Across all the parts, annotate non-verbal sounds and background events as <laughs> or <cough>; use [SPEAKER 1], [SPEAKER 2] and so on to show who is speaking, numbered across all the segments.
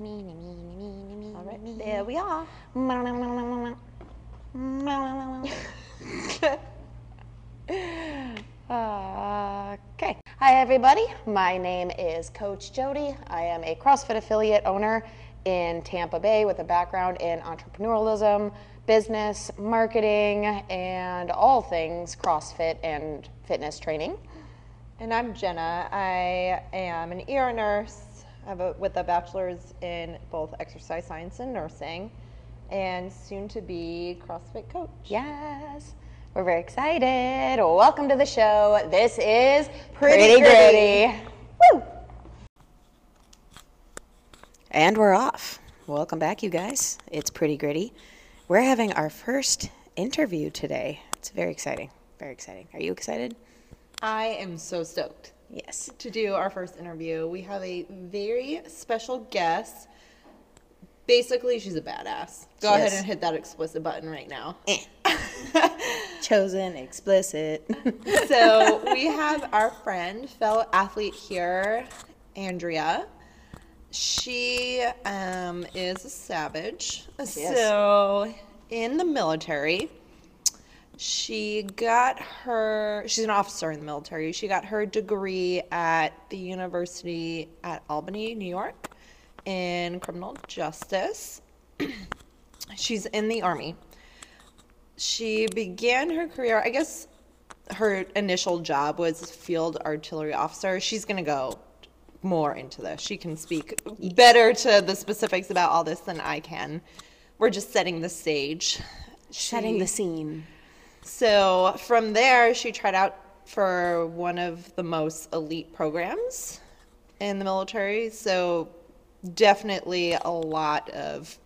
[SPEAKER 1] Me, me, me, me, me, me,
[SPEAKER 2] All right, there we are. <laughs>
[SPEAKER 1] Okay. Hi, everybody. My name is Coach Jody. I am a CrossFit affiliate owner in Tampa Bay with a background in entrepreneurialism, business, marketing, and all things CrossFit and fitness training.
[SPEAKER 2] And I'm Jenna. I am an ER nurse I have a, with a bachelor's in both exercise science and nursing, and soon to be CrossFit coach.
[SPEAKER 1] Yes. We're very excited. Welcome to the show. This is
[SPEAKER 2] Pretty
[SPEAKER 1] Pretty,
[SPEAKER 2] Gritty.
[SPEAKER 1] Gritty. Woo! And we're off. Welcome back, you guys. It's Pretty Gritty. We're having our first interview today. It's very exciting. Very exciting. Are you excited?
[SPEAKER 2] I am so stoked
[SPEAKER 1] Yes.
[SPEAKER 2] to do our first interview. We have a very special guest. Basically, she's a badass. Go ahead and hit that explicit button right now. <laughs>
[SPEAKER 1] Chosen, explicit. <laughs>
[SPEAKER 2] so we have our friend, fellow athlete here, Andrea. She um, is a savage. Yes. So in the military, she got her. She's an officer in the military. She got her degree at the University at Albany, New York, in criminal justice. <clears throat> She's in the army she began her career i guess her initial job was field artillery officer she's going to go more into this she can speak better to the specifics about all this than i can we're just setting the stage
[SPEAKER 1] Setting the scene.
[SPEAKER 2] So from there, she tried out for one of the most elite programs in the military. So definitely a lot of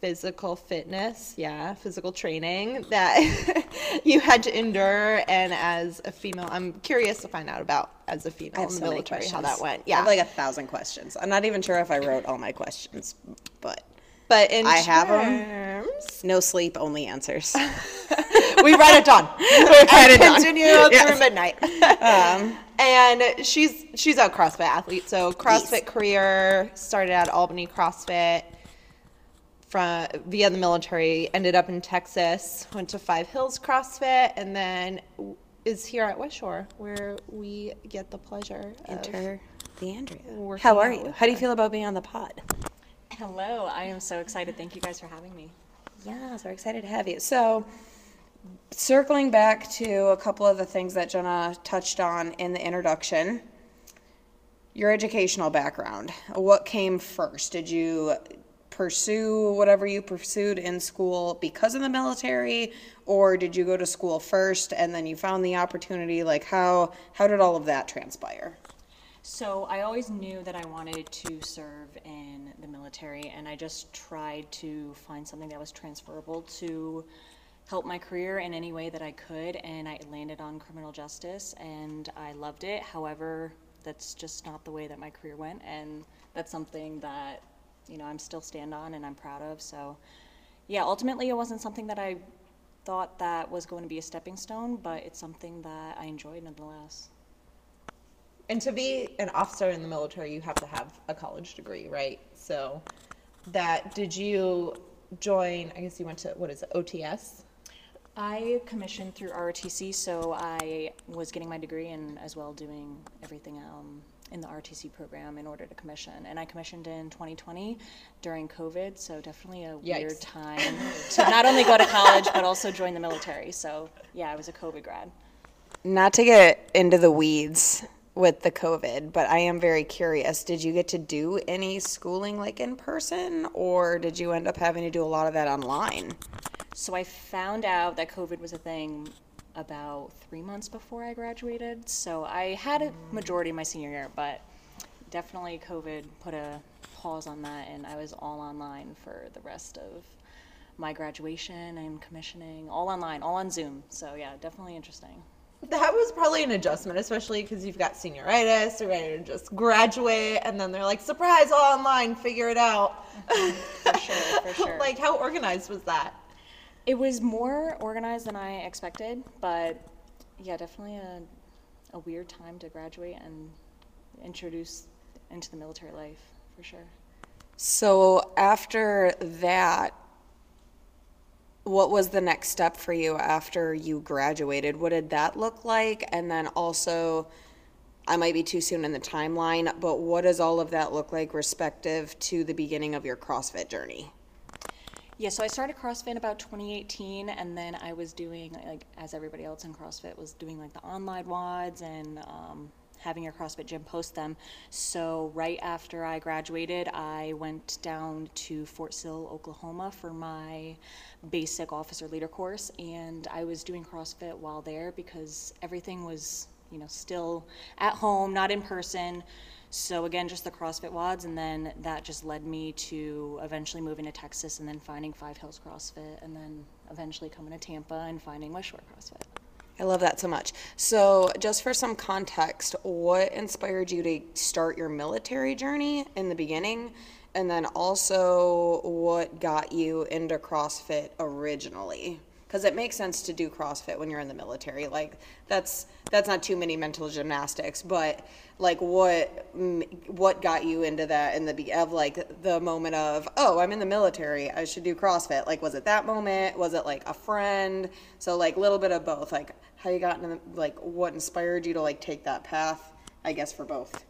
[SPEAKER 2] physical fitness, yeah, physical training that <laughs> you had to endure. And as a female, I'm curious to find out about as a female in the military how that went. Yeah, I
[SPEAKER 3] have like a thousand questions. I'm not even sure if I wrote all my questions, but
[SPEAKER 2] but in
[SPEAKER 3] I have
[SPEAKER 2] terms,
[SPEAKER 3] no sleep, only answers. <laughs>
[SPEAKER 2] we write it down. <laughs> we
[SPEAKER 3] write it.
[SPEAKER 2] Continue
[SPEAKER 3] Yes.
[SPEAKER 2] through midnight.
[SPEAKER 3] Um,
[SPEAKER 2] and she's she's a CrossFit athlete. So CrossFit career started at Albany CrossFit from via the military. Ended up in Texas. Went to Five Hills CrossFit, and then is here at West Shore where we get the pleasure of
[SPEAKER 1] Enter the Andrea. How are you? How do you feel about being on the pod?
[SPEAKER 4] Hello, I am so excited. Thank you guys for having me.
[SPEAKER 1] Yes, we're excited to have you. So, circling back to a couple of the things that Jenna touched on in the introduction, your educational background. What came first? Did you pursue whatever you pursued in school because of the military, or did you go to school first and then you found the opportunity? Like, how how did all of that transpire?
[SPEAKER 4] So, I always knew that I wanted to serve in the military, and I just tried to find something that was transferable to help my career in any way that I could. And I landed on criminal justice, and I loved it. However, that's just not the way that my career went, and that's something that you know I'm still stand on and I'm proud of. So, yeah, ultimately, it wasn't something that I thought that was going to be a stepping stone, but it's something that I enjoyed nonetheless.
[SPEAKER 2] And to be an officer in the military, you have to have a college degree, right? So that did you join? I guess you went to what is it? OTS.
[SPEAKER 4] I commissioned through ROTC, so I was getting my degree and as well doing everything um, in the ROTC program in order to commission. And I commissioned in 2020 during COVID, so definitely a weird time to not only go to college but also join the military. So yeah, I was a COVID grad.
[SPEAKER 1] Not to get into the weeds with the COVID, but I am very curious. Did you get to do any schooling like in person, or did you end up having to do a lot of that online?
[SPEAKER 4] So I found out that COVID was a thing about three months before I graduated. So I had a majority of my senior year, but definitely COVID put a pause on that, and I was all online for the rest of my graduation and commissioning, all online, all on Zoom. So yeah, definitely interesting.
[SPEAKER 2] That was probably an adjustment, especially because you've got senioritis, you're ready to just graduate, and then they're like, surprise, all online, figure it out.
[SPEAKER 4] For sure, for sure. <laughs>
[SPEAKER 2] like, how organized was that?
[SPEAKER 4] It was more organized than I expected, but yeah, definitely a, a weird time to graduate and introduce into the military life for sure.
[SPEAKER 1] So after that, what was the next step for you after you graduated? What did that look like? And then also, I might be too soon in the timeline, but what does all of that look like respective to the beginning of your CrossFit journey?
[SPEAKER 4] Yeah, so I started CrossFit about 2018, and then I was doing like as everybody else in CrossFit was doing like the online WODs and um, having your CrossFit gym post them. So right after I graduated, I went down to Fort Sill, Oklahoma for my basic officer leader course, and I was doing CrossFit while there because everything was you know still at home, not in person. So again, just the CrossFit WODs. and then that just led me to eventually moving to Texas, and then finding Five Hills CrossFit, and then eventually coming to Tampa and finding West Shore CrossFit.
[SPEAKER 1] I love that so much. So, just for some context, what inspired you to start your military journey in the beginning? And then also, what got you into CrossFit originally? Because it makes sense to do CrossFit when you're in the military. Like that's that's not too many mental gymnastics, but like what what got you into that in the be of like the moment of oh I'm in the military I should do CrossFit. Like was it that moment? Was it like a friend? So like a little bit of both. Like how you got into the, like what inspired you to like take that path? I guess for both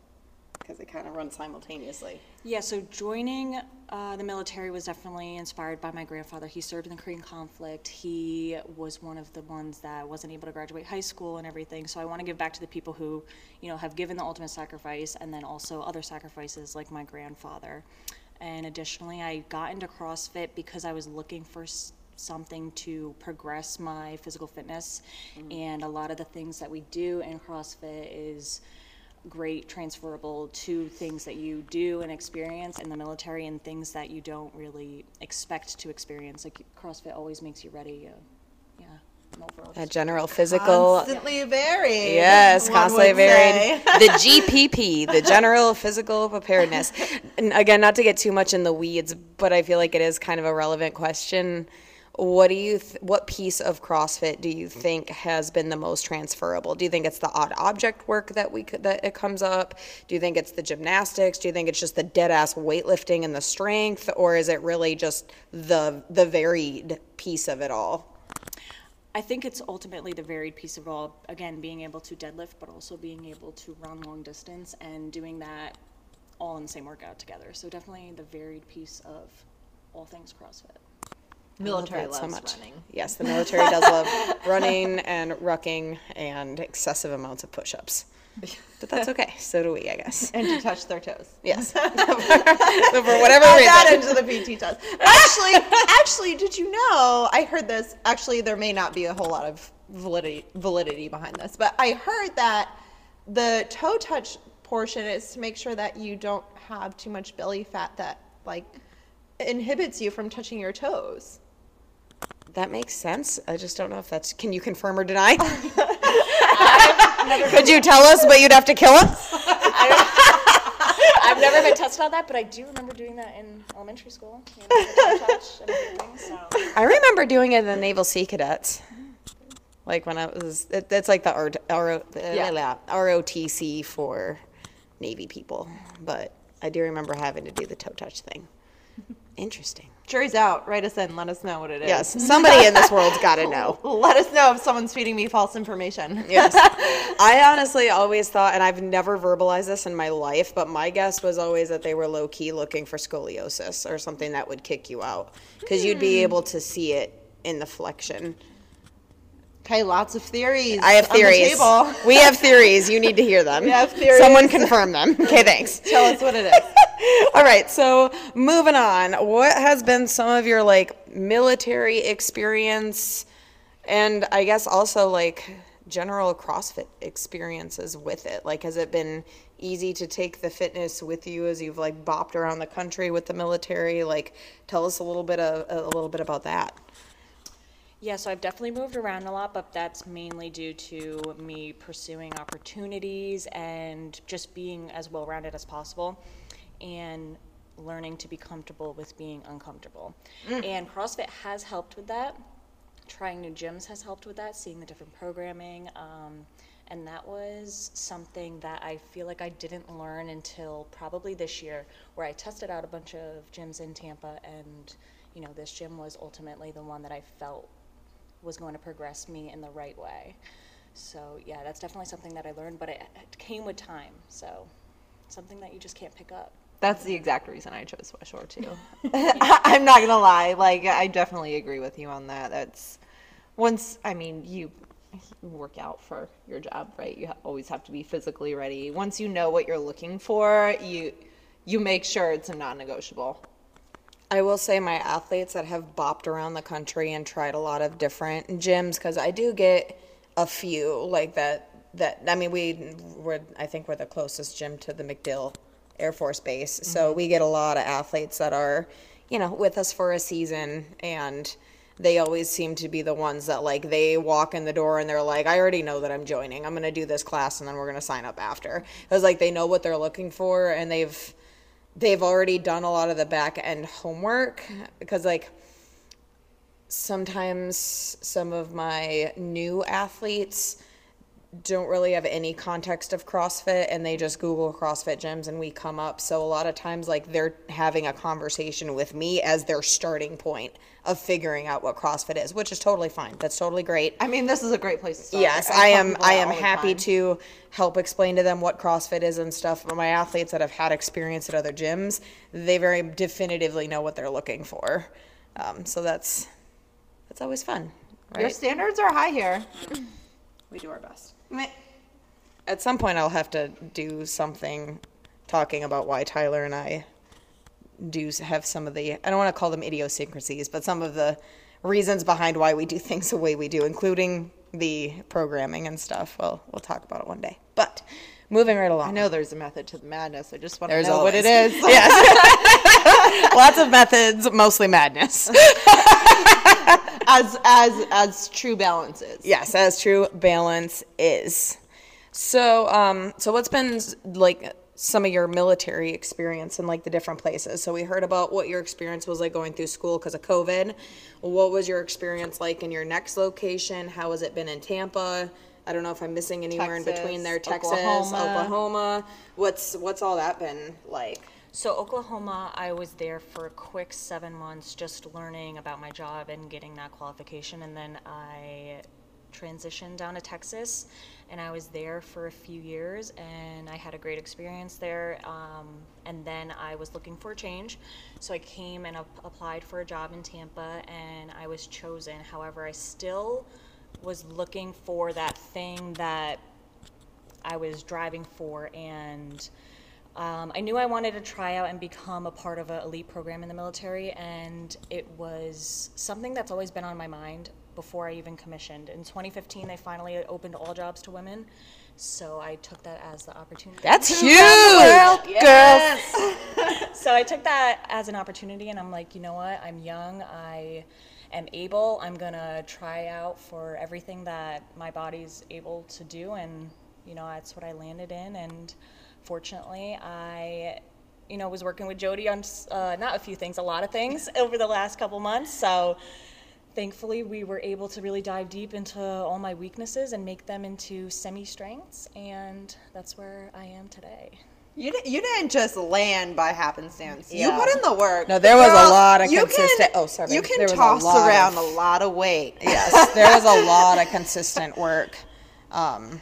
[SPEAKER 1] because they kind of run simultaneously.
[SPEAKER 4] Yeah, so joining uh, the military was definitely inspired by my grandfather. He served in the Korean conflict. He was one of the ones that wasn't able to graduate high school and everything. So I want to give back to the people who, you know, have given the ultimate sacrifice and then also other sacrifices like my grandfather. And additionally, I got into CrossFit because I was looking for something to progress my physical fitness. And a lot of the things that we do in CrossFit is great transferable to things that you do and experience in the military and things that you don't really expect to experience. Like CrossFit always makes you ready. Uh, yeah, an overall.
[SPEAKER 1] A general physical.
[SPEAKER 2] Constantly varied.
[SPEAKER 1] Yes, constantly
[SPEAKER 2] would
[SPEAKER 1] varied. <laughs> the GPP, the general physical preparedness. <laughs> And again, not to get too much in the weeds, but I feel like it is kind of a relevant question. What do you, th- what piece of CrossFit do you think has been the most transferable? Do you think it's the odd object work that we could, that it comes up? Do you think it's the gymnastics? Do you think it's just the dead ass weightlifting and the strength, or is it really just the the varied piece of it all?
[SPEAKER 4] I think it's ultimately the varied piece of all. Again, being able to deadlift, but also being able to run long distance and doing that all in the same workout together. So definitely the varied piece of all things CrossFit.
[SPEAKER 2] Military loves
[SPEAKER 1] so much.
[SPEAKER 2] running.
[SPEAKER 1] Yes, the military does love running and rucking and excessive amounts of push-ups. But that's okay. So do we, I guess.
[SPEAKER 2] And to touch their toes.
[SPEAKER 1] Yes. <laughs> <laughs> For whatever
[SPEAKER 2] Add that
[SPEAKER 1] reason.
[SPEAKER 2] into the PT test. Actually, actually, did you know? I heard this. Actually, there may not be a whole lot of validity validity behind this, but I heard that the toe touch portion is to make sure that you don't have too much belly fat that like inhibits you from touching your toes.
[SPEAKER 1] That makes sense. I just don't know if that's. Can you confirm or deny? <laughs> Could you tell us, but you'd have to kill us?
[SPEAKER 4] I've never been tested on that, but I do remember doing that in elementary school. You know, the touch and everything, so.
[SPEAKER 1] I remember doing it in the Naval Sea Cadets. Like when I was, it, it's like the R, R, uh,
[SPEAKER 2] Yeah.
[SPEAKER 1] ROTC for Navy people. But I do remember having to do the toe touch thing. Interesting.
[SPEAKER 2] Jury's out. Write us in. Let us know what it is.
[SPEAKER 1] Yes, somebody in this world's <laughs> got to know.
[SPEAKER 2] Let us know if someone's feeding me false information.
[SPEAKER 1] Yes. <laughs> I honestly always thought, and I've never verbalized this in my life, but my guess was always that they were low key looking for scoliosis or something that would kick you out because you'd be hmm. able to see it in the flexion.
[SPEAKER 2] Okay, lots of theories.
[SPEAKER 1] I have
[SPEAKER 2] the
[SPEAKER 1] theories.
[SPEAKER 2] table.
[SPEAKER 1] We have theories. You need to hear them. <laughs>
[SPEAKER 2] We have theories.
[SPEAKER 1] Someone confirm them. Okay, thanks.
[SPEAKER 2] Tell us what it is. <laughs>
[SPEAKER 1] All right, so moving on. What has been some of your like military experience and I guess also like general CrossFit experiences with it? Like has it been easy to take the fitness with you as you've like bopped around the country with the military? Like tell us a little bit of, a little bit about that.
[SPEAKER 4] Yeah, so I've definitely moved around a lot, but that's mainly due to me pursuing opportunities and just being as well rounded as possible and learning to be comfortable with being uncomfortable. And CrossFit has helped with that. Trying new gyms has helped with that, seeing the different programming. Um, And that was something that I feel like I didn't learn until probably this year, where I tested out a bunch of gyms in Tampa, and you know, this gym was ultimately the one that I felt was going to progress me in the right way. So yeah, that's definitely something that I learned, but it, it came with time. So something that you just can't pick up.
[SPEAKER 2] That's the exact reason I chose West Shore too. <laughs> <laughs> I'm not gonna lie, like I definitely agree with you on that. That's once I mean you work out for your job, right? You always have to be physically ready. Once you know what you're looking for, you you make sure it's a non-negotiable.
[SPEAKER 1] I will say my athletes that have bopped around the country and tried a lot of different gyms because I do get a few like that. That I mean, we were I think we're the closest gym to the MacDill Air Force Base, so mm-hmm. we get a lot of athletes that are, you know, with us for a season and they always seem to be the ones that like they walk in the door and they're like i already know that i'm joining. I'm going to do this class and then we're going to sign up after. It was like they know what they're looking for and they've they've already done a lot of the back end homework because like sometimes some of my new athletes don't really have any context of CrossFit and they just Google CrossFit gyms and we come up. So a lot of times like they're having a conversation with me as their starting point of figuring out what CrossFit is, which is totally fine. That's totally great.
[SPEAKER 2] I mean, this is a great place to start.
[SPEAKER 1] Yes,
[SPEAKER 2] I
[SPEAKER 1] I am. I am happy to help explain to them what CrossFit is and stuff. But my athletes that have had experience at other gyms, they very definitively know what they're looking for. Um, so that's that's always fun,
[SPEAKER 2] Your standards are high here.
[SPEAKER 3] We do our best.
[SPEAKER 1] At some point, I'll have to do something talking about why Tyler and I do have some of the. I don't want to call them idiosyncrasies, but some of the reasons behind why we do <laughs> things the way we do, including the programming and stuff. Well, we'll talk about it one day. But moving right along.
[SPEAKER 2] I know there's a method to the madness. I just want to
[SPEAKER 1] There's
[SPEAKER 2] know what it is.
[SPEAKER 1] always- Yes. <laughs> <laughs> Lots of methods, mostly madness.
[SPEAKER 2] As as as true balance is.
[SPEAKER 1] yes, as true balance is. So, um, so what's been like some of your military experience in like the different places? So we heard about what your experience was like going through school because of COVID. What was your experience like in your next location? How has it been in Tampa? I don't know if I'm missing anywhere in between there. Texas,
[SPEAKER 2] Oklahoma.
[SPEAKER 1] Oklahoma. What's what's all that been like?
[SPEAKER 4] So Oklahoma, I was there for a quick seven months, just learning about my job and getting that qualification, and then I transitioned down to Texas, and I was there for a few years, and I had a great experience there. Um, and then I was looking for a change, so I came and ap- applied for a job in Tampa, and I was chosen. However, I still was looking for that thing that I was driving for, and um, I knew I wanted to try out and become a part of an elite program in the military, and it was something that's always been on my mind before I even commissioned. In 2015, they finally opened all jobs to women, so I took that as the opportunity.
[SPEAKER 1] That's <laughs> huge,
[SPEAKER 2] Yes. <laughs>
[SPEAKER 4] So I took that as an opportunity, and I'm like, you know what? I'm young. I am able. I'm gonna try out for everything that my body's able to do, and you know that's what I landed in. And fortunately, I, you know, was working with Jody on uh, not a few things, a lot of things <laughs> over the last couple months. So thankfully, we were able to really dive deep into all my weaknesses and make them into semi strengths, and that's where I am today.
[SPEAKER 2] You, di- you didn't just land by happenstance. You put in the work.
[SPEAKER 1] No, there was a lot of consistent-
[SPEAKER 2] Can,
[SPEAKER 1] oh, sorry.
[SPEAKER 2] You can
[SPEAKER 1] There was a
[SPEAKER 2] toss
[SPEAKER 1] lot
[SPEAKER 2] around
[SPEAKER 1] of-
[SPEAKER 2] a lot of weight.
[SPEAKER 1] yes, there was a lot of consistent work. Um,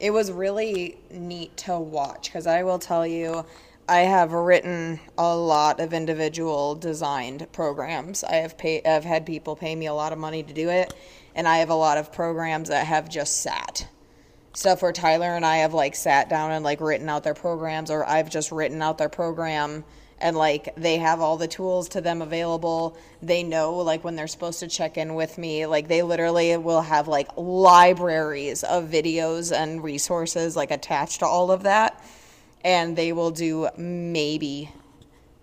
[SPEAKER 1] it was really neat to watch because I will tell you, I have written a lot of individual designed programs. I have pay, I've had people pay me a lot of money to do it, and I have a lot of programs that have just sat. Stuff where Tyler and I have like sat down and like written out their programs, or I've just written out their program and like they have all the tools to them available. They know like when they're supposed to check in with me. Like they literally will have like libraries of videos and resources like attached to all of that. And they will do maybe,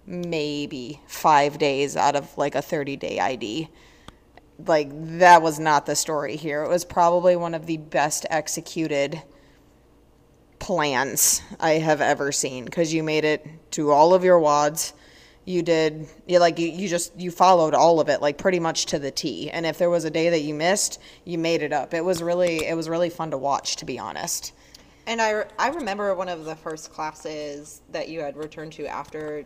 [SPEAKER 1] maybe five days out of like a 30 day ID. Like that was not the story here. It was probably one of the best executed plans I have ever seen because you made it to all of your WODs. you did you like you, you just you followed all of it like pretty much to the T. And if there was a day that you missed, you made it up. It was really it was really fun to watch, to be honest.
[SPEAKER 2] And I, I remember one of the first classes that you had returned to after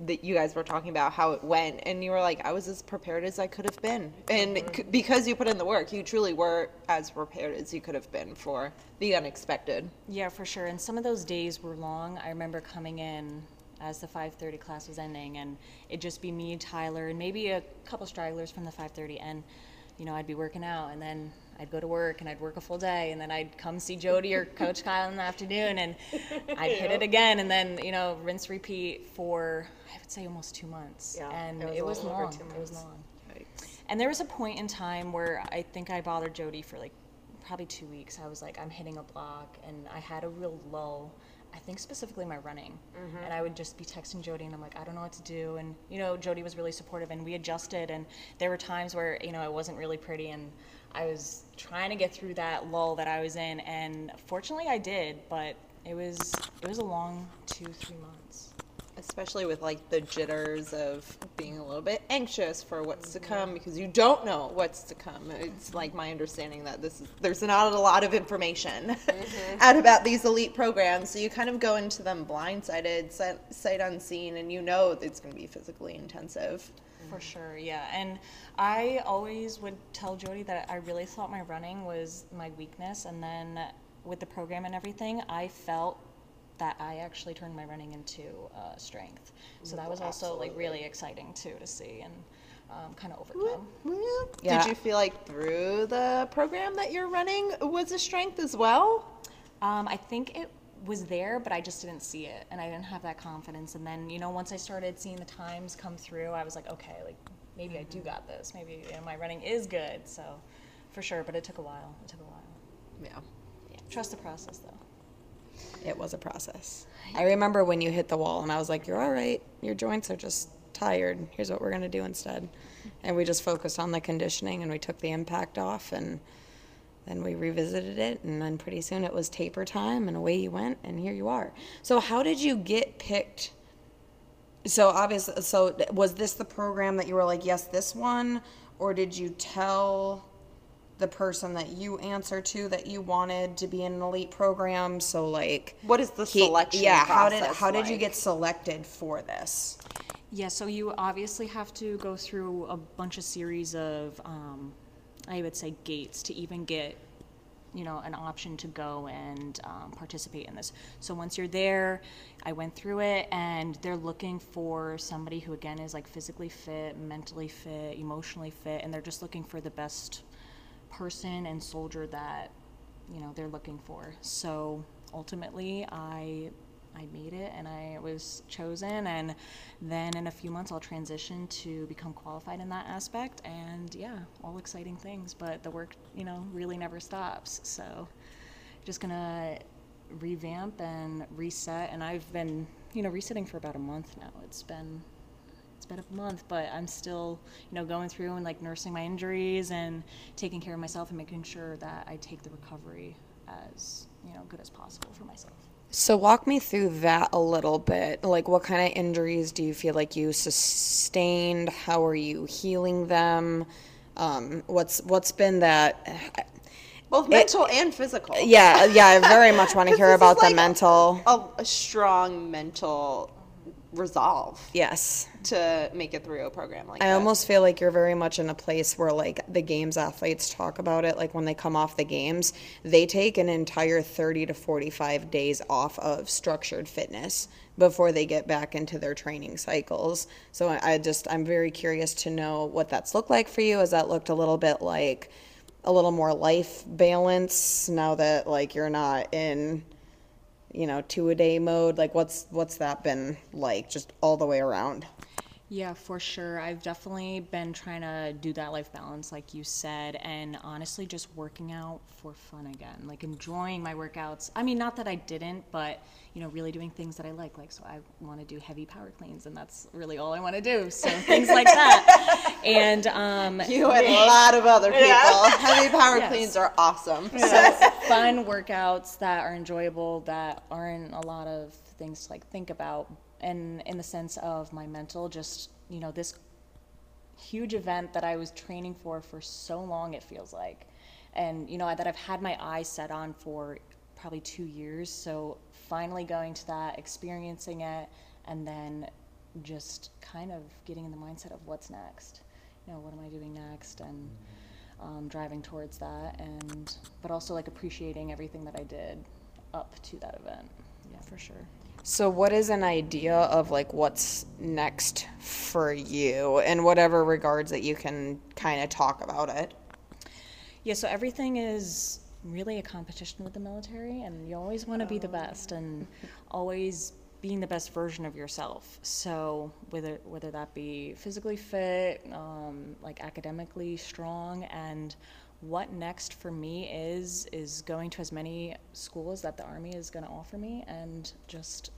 [SPEAKER 2] that you guys were talking about how it went and you were like i was as prepared as i could have been and mm-hmm. c- because you put in the work you truly were as prepared as you could have been for the unexpected
[SPEAKER 4] Yeah, for sure. And some of those days were long. I remember coming in as the 5:30 class was ending, and it'd just be me, Tyler, and maybe a couple stragglers from the 5:30, and you know I'd be working out, and then I'd go to work, and I'd work a full day, and then I'd come see Jody or Coach Kyle in the afternoon, and <laughs> I'd hit it again, and then you know rinse repeat for I would say almost two months,
[SPEAKER 5] Yeah,
[SPEAKER 4] and
[SPEAKER 5] it was
[SPEAKER 4] it was long.
[SPEAKER 5] two
[SPEAKER 4] It was
[SPEAKER 5] months.
[SPEAKER 4] long. And there was a point in time where I think I bothered Jody for like probably two weeks. I was like, I'm hitting a block, and I had a real lull. I think specifically my running, mm-hmm. and I would just be texting Jody, and I'm like, I don't know what to do. And you know, Jody was really supportive, and we adjusted. And there were times where you know it wasn't really pretty, and I was trying to get through that lull that I was in, and fortunately I did. But it was it was a long two three months.
[SPEAKER 2] Especially with like the jitters of being a little bit anxious for what's to come because you don't know what's to come. It's like my understanding that this is there's not a lot of information mm-hmm. <laughs> out about these elite programs, so you kind of go into them blindsided, sight unseen, and you know it's going to be physically intensive.
[SPEAKER 4] For sure, yeah. And I always would tell Jody that I really thought my running was my weakness. And then with the program and everything, I felt that I actually turned my running into uh, strength. So that was also like really exciting too to see and um, kind of overcome.
[SPEAKER 1] Yeah.
[SPEAKER 2] Did you feel like through the program that you're running was a strength as well?
[SPEAKER 4] Um, I think it was there, but I just didn't see it, and I didn't have that confidence. And then, you know, once I started seeing the times come through, I was like, okay, like maybe I do got this. Maybe you know, my running is good. So, for sure, but it took a while. It took a while.
[SPEAKER 2] Yeah.
[SPEAKER 4] Trust the process, though.
[SPEAKER 1] It was a process. I remember when you hit the wall and I was like, You're all right. Your joints are just tired. Here's what we're going to do instead. And we just focused on the conditioning and we took the impact off and then we revisited it. And then pretty soon it was taper time and away you went. And here you are. So, how did you get picked? So, obviously, so was this the program that you were like, Yes, this one? Or did you tell the person that you answer to that you wanted to be in an elite program. So like,
[SPEAKER 2] What is the
[SPEAKER 1] he-
[SPEAKER 2] selection
[SPEAKER 1] yeah, how did
[SPEAKER 2] process
[SPEAKER 1] how did you get selected for this?
[SPEAKER 4] Yeah, so you obviously have to go through a bunch of series of, um, I would say, gates to even get, you know, an option to go and um, participate in this. So once you're there, I went through it, and they're looking for somebody who, again, is like physically fit, mentally fit, emotionally fit, and they're just looking for the best person and soldier that you know they're looking for. So ultimately, I I made it and I was chosen, and then in a few months I'll transition to become qualified in that aspect. And yeah, all exciting things, but the work you know really never stops. So just gonna revamp and reset, and I've been you know resetting for about a month now. It's been it's been a month, but I'm still, you know, going through and like nursing my injuries and taking care of myself and making sure that I take the recovery as, you know, good as possible for myself.
[SPEAKER 1] So walk me through that a little bit. Like, what kind of injuries do you feel like you sustained? How are you healing them? Um, what's what's been that?
[SPEAKER 2] both mental and physical.
[SPEAKER 1] Yeah, yeah. I very much want to <laughs> hear
[SPEAKER 2] this is
[SPEAKER 1] about the mental.
[SPEAKER 2] A, a strong mental resolve
[SPEAKER 1] Yes.
[SPEAKER 2] to make it through a oh program like
[SPEAKER 1] I
[SPEAKER 2] that.
[SPEAKER 1] almost feel like you're very much in a place where like the games athletes talk about it like when they come off the games they take an entire 30 to 45 days off of structured fitness before they get back into their training cycles so I, I just i'm very curious to know what that's looked like for you has that looked a little bit like a little more life balance now that like you're not in you know two a day mode? Like what's what's that been like just all the way around
[SPEAKER 4] Yeah, for sure. I've definitely been trying to do that life balance, like you said, and honestly, just working out for fun again, like enjoying my workouts. I mean, not that I didn't, but you know, really doing things that I like. Like, so I want to do heavy power cleans, and that's really all I want to do. So <laughs> things like that. And um, <laughs>
[SPEAKER 2] you and a <laughs> lot of other people. Heavy power
[SPEAKER 4] Yes.
[SPEAKER 2] cleans are awesome.
[SPEAKER 4] fun workouts that are enjoyable, that aren't a lot of things to like think about, and in the sense of my mental, just you know this huge event that I was training for for so long. It feels like, and you know that I've had my eyes set on for probably two years. So finally going to that, experiencing it, and then just kind of getting in the mindset of what's next. You know, what am I doing next, and um, driving towards that, and but also like appreciating everything that I did up to that event. Yeah, for sure.
[SPEAKER 1] So, what is an idea of like what's next for you in whatever regards that you can kind of talk about it?
[SPEAKER 4] Yeah, so everything is really a competition with the military, and you always want to be the best and always being the best version of yourself. So whether whether that be physically fit, um, like academically strong, and what next for me is is going to as many schools that the army is going to offer me, and just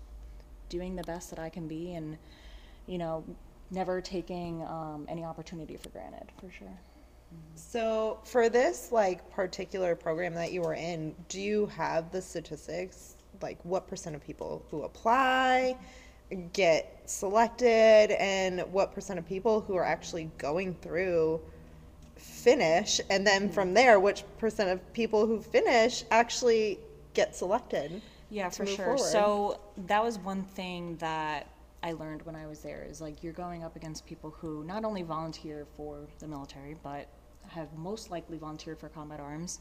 [SPEAKER 4] doing the best that I can be, and you know, never taking um, any opportunity for granted, for sure.
[SPEAKER 2] So for this like particular program that you were in, do you have the statistics? Like what percent of people who apply get selected and what percent of people who are actually going through finish and then from there which percent of people who finish actually get selected?
[SPEAKER 4] Yeah, for
[SPEAKER 2] move
[SPEAKER 4] sure.
[SPEAKER 2] forward?
[SPEAKER 4] So that was one thing that I learned when I was there is like you're going up against people who not only volunteer for the military, but have most likely volunteered for combat arms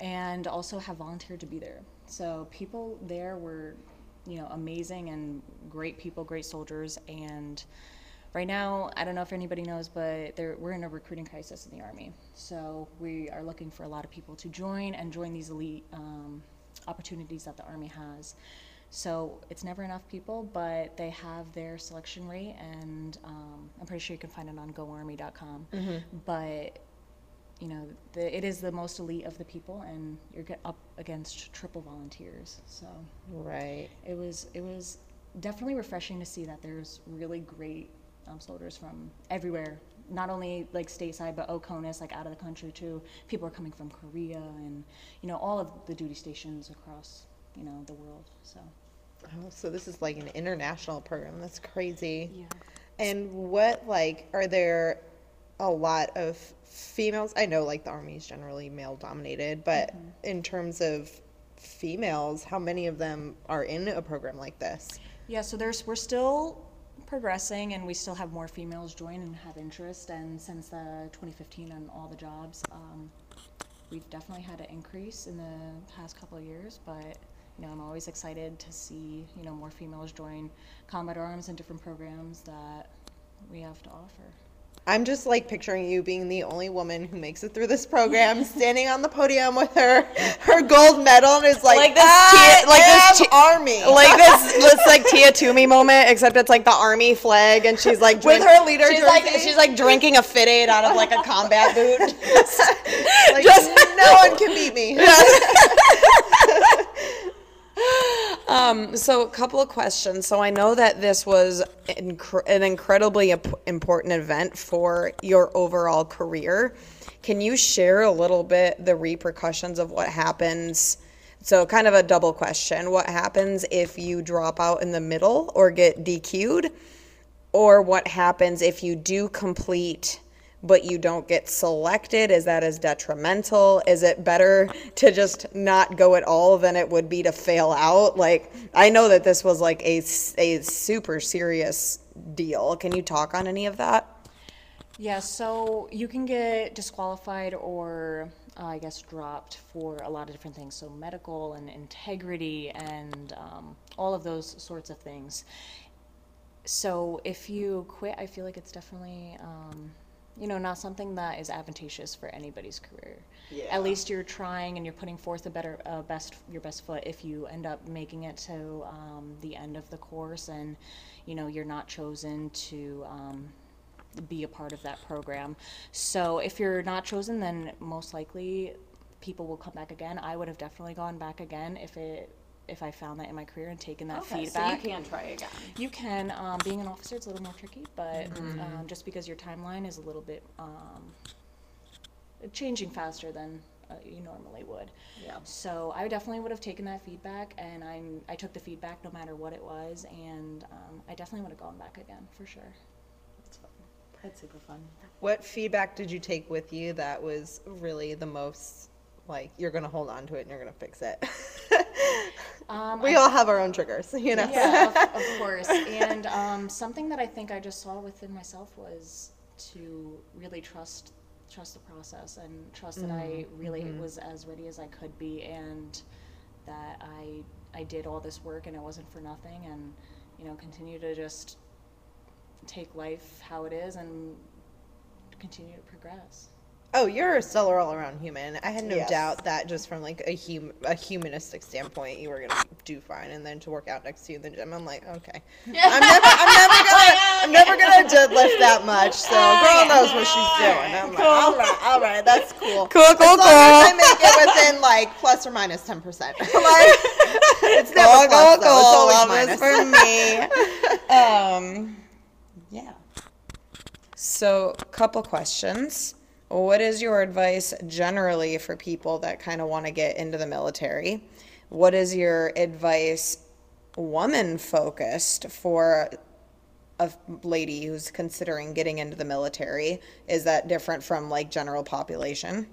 [SPEAKER 4] and also have volunteered to be there. So people there were, you know, amazing and great people, great soldiers and right now, I don't know if anybody knows, but there, we're in a recruiting crisis in the Army. So we are looking for a lot of people to join and join these elite um, opportunities that the Army has. So it's never enough people, but they have their selection rate, and um, I'm pretty sure you can find it on goarmy.com. But you know, the, it is the most elite of the people, and you're get up against triple volunteers. So
[SPEAKER 2] Right.
[SPEAKER 4] it was it was definitely refreshing to see that there's really great um, soldiers from everywhere not only like stateside but oconus like out of the country too people are coming from korea and you know all of the duty stations across you know the world so
[SPEAKER 2] Oh, so this is like an international program. That's crazy.
[SPEAKER 4] yeah
[SPEAKER 2] And what like are there a lot of females? I know like the army is generally male dominated, but mm-hmm. in terms of females, how many of them are in a program like this?
[SPEAKER 4] Yeah, so there's we're still progressing, and we still have more females join and have interest. And since the 2015 on all the jobs, um, we've definitely had an increase in the past couple of years. But you know, I'm always excited to see you know more females join combat arms and different programs that we have to offer.
[SPEAKER 2] I'm just like picturing you being the only woman who makes it through this program, <laughs> standing on the podium with her her gold medal, and is like,
[SPEAKER 1] Like this
[SPEAKER 2] "I
[SPEAKER 1] Tia- like this
[SPEAKER 2] army, <laughs>
[SPEAKER 1] like this <laughs> this like Tia Toomey moment, except it's like the army flag, and she's like
[SPEAKER 2] With her leader
[SPEAKER 1] She's like she's like drinking a fit aid out of like a combat boot.
[SPEAKER 2] like
[SPEAKER 1] just-
[SPEAKER 2] no one can beat me.
[SPEAKER 1] Um, so a couple of questions. So I know that this was incre- an incredibly imp- important event for your overall career. Can you share a little bit the repercussions of what happens? So kind of a double question. What happens if you drop out in the middle or get DQ'd? Or what happens if you do complete but you don't get selected? Is that as detrimental? Is it better to just not go at all than it would be to fail out? Like, I know that this was like a, a super serious deal. Can you talk on any of that?
[SPEAKER 4] Yeah, so you can get disqualified or uh, I guess dropped for a lot of different things. So medical and integrity and um, all of those sorts of things. So if you quit, I feel like it's definitely, um, you know, not something that is advantageous for anybody's career. At least you're trying and you're putting forth a better, uh, best, your best foot. If you end up making it to um, the end of the course and, you know, you're not chosen to. Um, be a part of that program. So if you're not chosen, then most likely people will come back again. I would have definitely gone back again if it if I found that in my career and taken that feedback.
[SPEAKER 1] So you can try again.
[SPEAKER 4] You can. Um, being an officer, it's a little more tricky, but um, just because your timeline is a little bit um, changing faster than uh, you normally would.
[SPEAKER 2] Yeah.
[SPEAKER 4] So I definitely would have taken that feedback, and I'm I took the feedback no matter what it was, and um, I definitely would have gone back again for sure.
[SPEAKER 2] That's super fun. What feedback did you take with you that was really the most like you're gonna hold on to it and you're gonna fix it? <laughs>
[SPEAKER 4] Um,
[SPEAKER 2] we
[SPEAKER 4] I-
[SPEAKER 2] all have our own triggers, you know.
[SPEAKER 4] yeah, of, of <laughs> course. And um, something that I think I just saw within myself was to really trust trust the process and trust that I really was as ready as I could be, and that I I did all this work and it wasn't for nothing, and you know continue to just take life how it is and continue to progress.
[SPEAKER 2] Oh, you're a stellar all around human. I had no
[SPEAKER 1] Yes.
[SPEAKER 2] doubt that just from like a hum- a humanistic standpoint, you were gonna do fine. And then to work out next to you in the gym, I'm like, okay, I'm never, I'm never <laughs> gonna, I'm never gonna deadlift that much. So girl knows what she's doing. I'm like, all right, all right, that's cool.
[SPEAKER 1] Cool, cool,
[SPEAKER 2] as long As I make it within like plus or minus ten percent. <laughs> <laughs> Like it's never
[SPEAKER 1] Go,
[SPEAKER 2] plus,
[SPEAKER 1] go,
[SPEAKER 2] though. It's always minus.
[SPEAKER 1] for me. um, yeah. So, a couple questions. What is your advice generally for people that kind of want to get into the military? What is your advice, woman focused, for a lady who's considering getting into the military? Is that different from like general population?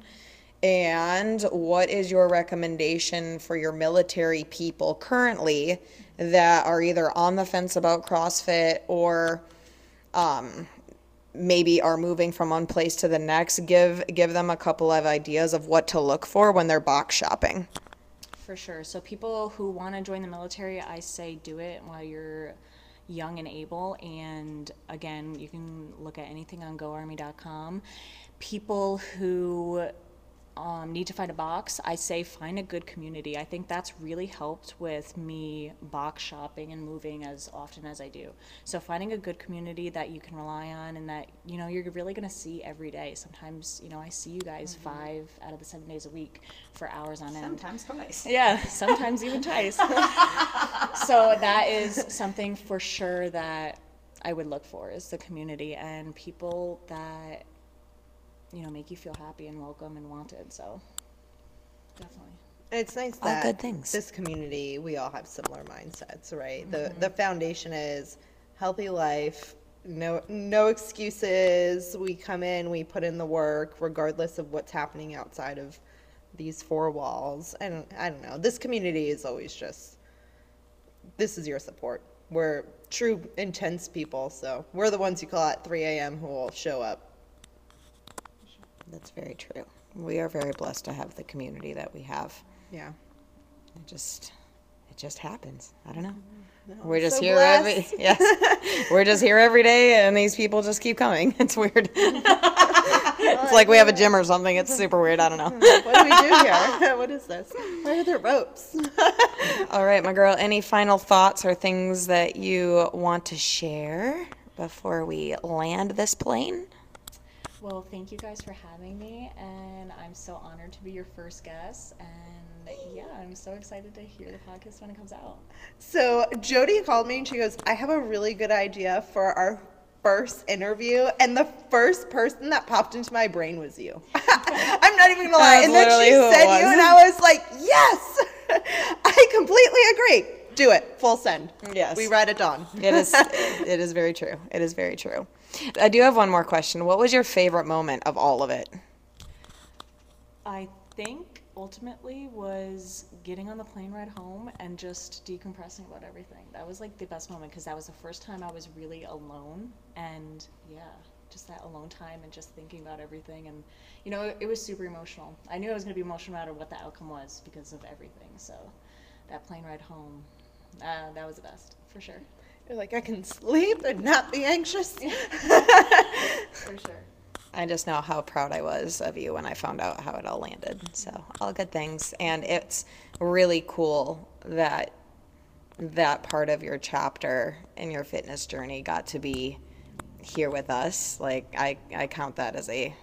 [SPEAKER 1] And what is your recommendation for your military people currently that are either on the fence about CrossFit or um, maybe are moving from one place to the next? Give give them a couple of ideas of what to look for when they're box shopping.
[SPEAKER 4] For sure. So people who want to join the military, I say do it while you're young and able. And again, you can look at anything on goarmy.com. People who um, need to find a box, I say find a good community. I think that's really helped with me box shopping and moving as often as I do. So finding a good community that you can rely on and that you know you're really going to see every day. Sometimes you know I see you guys five out of the seven days a week for hours on end.
[SPEAKER 3] Sometimes twice. <laughs>
[SPEAKER 4] Yeah, sometimes even twice. <laughs> so that is something for sure that I would look for is the community and people that you know make you feel happy and welcome and wanted. So definitely.
[SPEAKER 2] It's nice
[SPEAKER 1] All
[SPEAKER 2] that
[SPEAKER 1] good things.
[SPEAKER 2] this community, we all have similar mindsets, right? The mm-hmm. the foundation is healthy life, no no excuses. We come in, we put in the work, regardless of what's happening outside of these four walls. And I don't know. This community is always just this is your support. We're true intense people, so we're the ones you call at 3 a.m. who will show up.
[SPEAKER 1] That's very true. We are very blessed to have the community that we have.
[SPEAKER 2] Yeah.
[SPEAKER 1] It just it just happens. I don't know. Mm-hmm.
[SPEAKER 2] No,
[SPEAKER 1] We're just
[SPEAKER 2] so
[SPEAKER 1] here every <laughs> yes. We're just here every day and these people just keep coming. <laughs> It's weird. <laughs> it's like we have a gym or something. It's super weird. I don't know.
[SPEAKER 2] What do we do here? what is this? Where are the ropes?
[SPEAKER 1] All right, my girl, any final thoughts or things that you want to share before we land this plane?
[SPEAKER 4] Well, thank you guys for having me, and I'm so honored to be your first guest. And yeah, I'm so excited to hear the podcast when it comes out.
[SPEAKER 2] So Jody called me and she goes, I have a really good idea for our first interview. And the first person that popped into my brain was you. <laughs> I'm not even gonna lie. And then she said you, and I was like, yes, <laughs> I completely agree. Do it. Full send.
[SPEAKER 1] Yes.
[SPEAKER 2] We ride at dawn.
[SPEAKER 1] It is <laughs> it is very true. It is very true. I do have one more question. What was your favorite moment of all of it?
[SPEAKER 4] I think ultimately was getting on the plane ride home and just decompressing about everything. That was like the best moment because that was the first time I was really alone and yeah, just that alone time and just thinking about everything and you know, it, it was super emotional. I knew I was going to be emotional no matter what the outcome was because of everything. So that plane ride home, uh, that was the best for sure.
[SPEAKER 2] You're like, I can sleep and not be anxious. <laughs>
[SPEAKER 4] For sure.
[SPEAKER 1] I just know how proud I was of you when I found out how it all landed. So, all good things. And it's really cool that that part of your chapter in your fitness journey got to be here with us. Like, I, I count that as a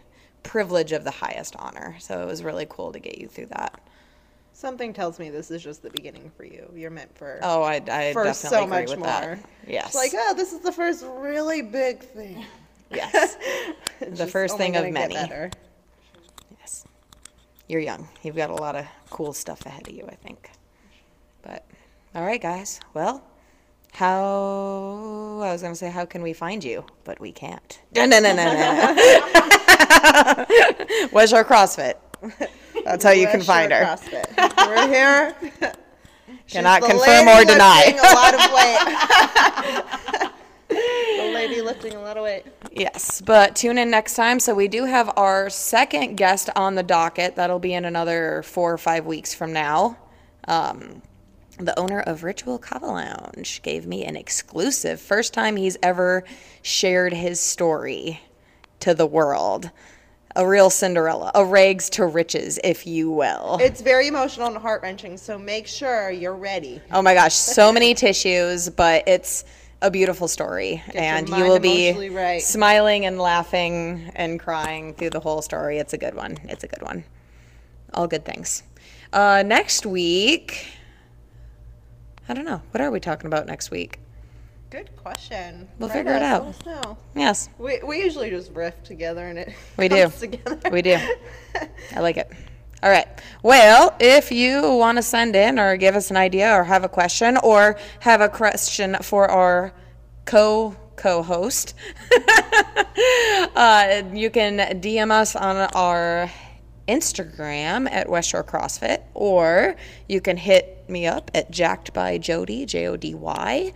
[SPEAKER 1] privilege of the highest honor. So, it was really cool to get you through that.
[SPEAKER 2] Something tells me this is just the beginning for you. You're meant for
[SPEAKER 1] Oh, I, I
[SPEAKER 2] for
[SPEAKER 1] definitely
[SPEAKER 2] so
[SPEAKER 1] agree
[SPEAKER 2] much
[SPEAKER 1] with
[SPEAKER 2] more.
[SPEAKER 1] that. Yes.
[SPEAKER 2] It's like, oh, this is the first really big thing.
[SPEAKER 1] yes. <laughs> The first thing of many. Yes. you're young. You've got a lot of cool stuff ahead of you, I think. But all right, guys. Well, how I was gonna say how can we find you, but we can't. <laughs> No, no, no, no, no. <laughs> Where's our CrossFit? That's how you can find her.
[SPEAKER 2] CrossFit. We're here. <laughs> She's
[SPEAKER 1] Cannot
[SPEAKER 2] the
[SPEAKER 1] confirm
[SPEAKER 2] lady
[SPEAKER 1] or deny.
[SPEAKER 2] lifting a lot of weight. <laughs> the lady lifting a lot of weight.
[SPEAKER 1] Yes, but tune in next time. So we do have our second guest on the docket. That'll be in another four or five weeks from now. Um, the owner of Ritual Kava Lounge gave me an exclusive. First time he's ever shared his story to the world. A real Cinderella, a rags to riches, if you will.
[SPEAKER 2] It's very emotional and heart wrenching, so make sure you're ready.
[SPEAKER 1] Oh my gosh, so <laughs> many tissues, but it's a beautiful story.
[SPEAKER 2] your
[SPEAKER 1] and you will be
[SPEAKER 2] right.
[SPEAKER 1] smiling and laughing and crying through the whole story. It's a good one. It's a good one. All good things. Uh, next week, I don't know. What are we talking about next week?
[SPEAKER 2] Good question.
[SPEAKER 1] We'll
[SPEAKER 2] Write
[SPEAKER 1] figure it out.
[SPEAKER 2] Let us know.
[SPEAKER 1] Yes,
[SPEAKER 2] We, we usually just riff together and it <laughs>
[SPEAKER 1] We do.
[SPEAKER 2] together.
[SPEAKER 1] we do. <laughs> I like it. All right. Well, if you want to send in or give us an idea or have a question or have a question for our co co-host, <laughs> uh, you can DM us on our Instagram at West Shore CrossFit, or you can hit me up at Jacked by Jody, J O D Y,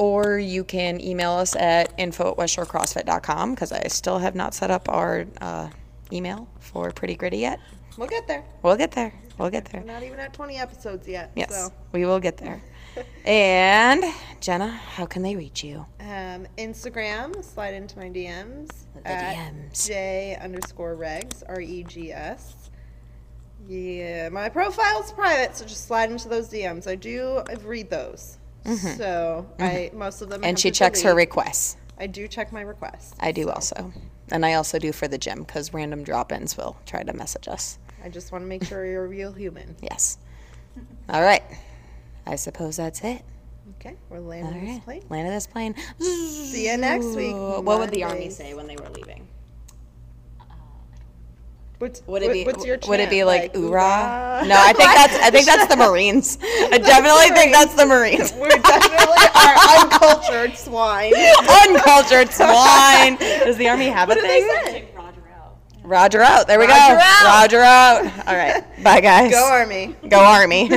[SPEAKER 1] or you can email us at info at westshorecrossfit.com because I still have not set up our uh, email for Pretty Gritty yet.
[SPEAKER 2] We'll get there.
[SPEAKER 1] We'll get there. We'll get there.
[SPEAKER 2] We're not even at 20 episodes yet.
[SPEAKER 1] Yes,
[SPEAKER 2] So.
[SPEAKER 1] we will get there. <laughs> and Jenna, how can they reach you?
[SPEAKER 2] Um, Instagram, slide into my DMs.
[SPEAKER 1] The
[SPEAKER 2] at
[SPEAKER 1] DMs.
[SPEAKER 2] J underscore regs, R E G S. Yeah, my profile's private, so just slide into those DMs. I do I read those. So I most of them. I
[SPEAKER 1] Mm-hmm. And she
[SPEAKER 2] to
[SPEAKER 1] checks her
[SPEAKER 2] delete.
[SPEAKER 1] requests.
[SPEAKER 2] I do check my requests.
[SPEAKER 1] I do also. And I also do for the gym because random drop ins will try to message us.
[SPEAKER 2] I just want to make sure you're a real human. <laughs>
[SPEAKER 1] Yes. All right. I suppose that's it.
[SPEAKER 2] Okay, we're
[SPEAKER 1] All
[SPEAKER 2] landing this
[SPEAKER 1] right.
[SPEAKER 2] plane.
[SPEAKER 1] Land of this plane.
[SPEAKER 2] See you next week.
[SPEAKER 1] What would the army
[SPEAKER 2] Mondays.
[SPEAKER 1] say when they were leaving?
[SPEAKER 2] What's,
[SPEAKER 1] Would it be?
[SPEAKER 2] What's your
[SPEAKER 1] would it be
[SPEAKER 2] chant?
[SPEAKER 1] like, oorah? No, I think that's I think that's the Marines. <laughs> I definitely think that's the Marines. <laughs>
[SPEAKER 2] We're definitely are uncultured swine. <laughs>
[SPEAKER 1] Uncultured swine. Does the army have a
[SPEAKER 2] What did they
[SPEAKER 1] thing?
[SPEAKER 2] say?
[SPEAKER 4] Roger out.
[SPEAKER 1] Roger out. There we
[SPEAKER 2] Roger
[SPEAKER 1] go.
[SPEAKER 2] out.
[SPEAKER 1] Roger out. All right. Bye, guys.
[SPEAKER 2] Go army.
[SPEAKER 1] Go army.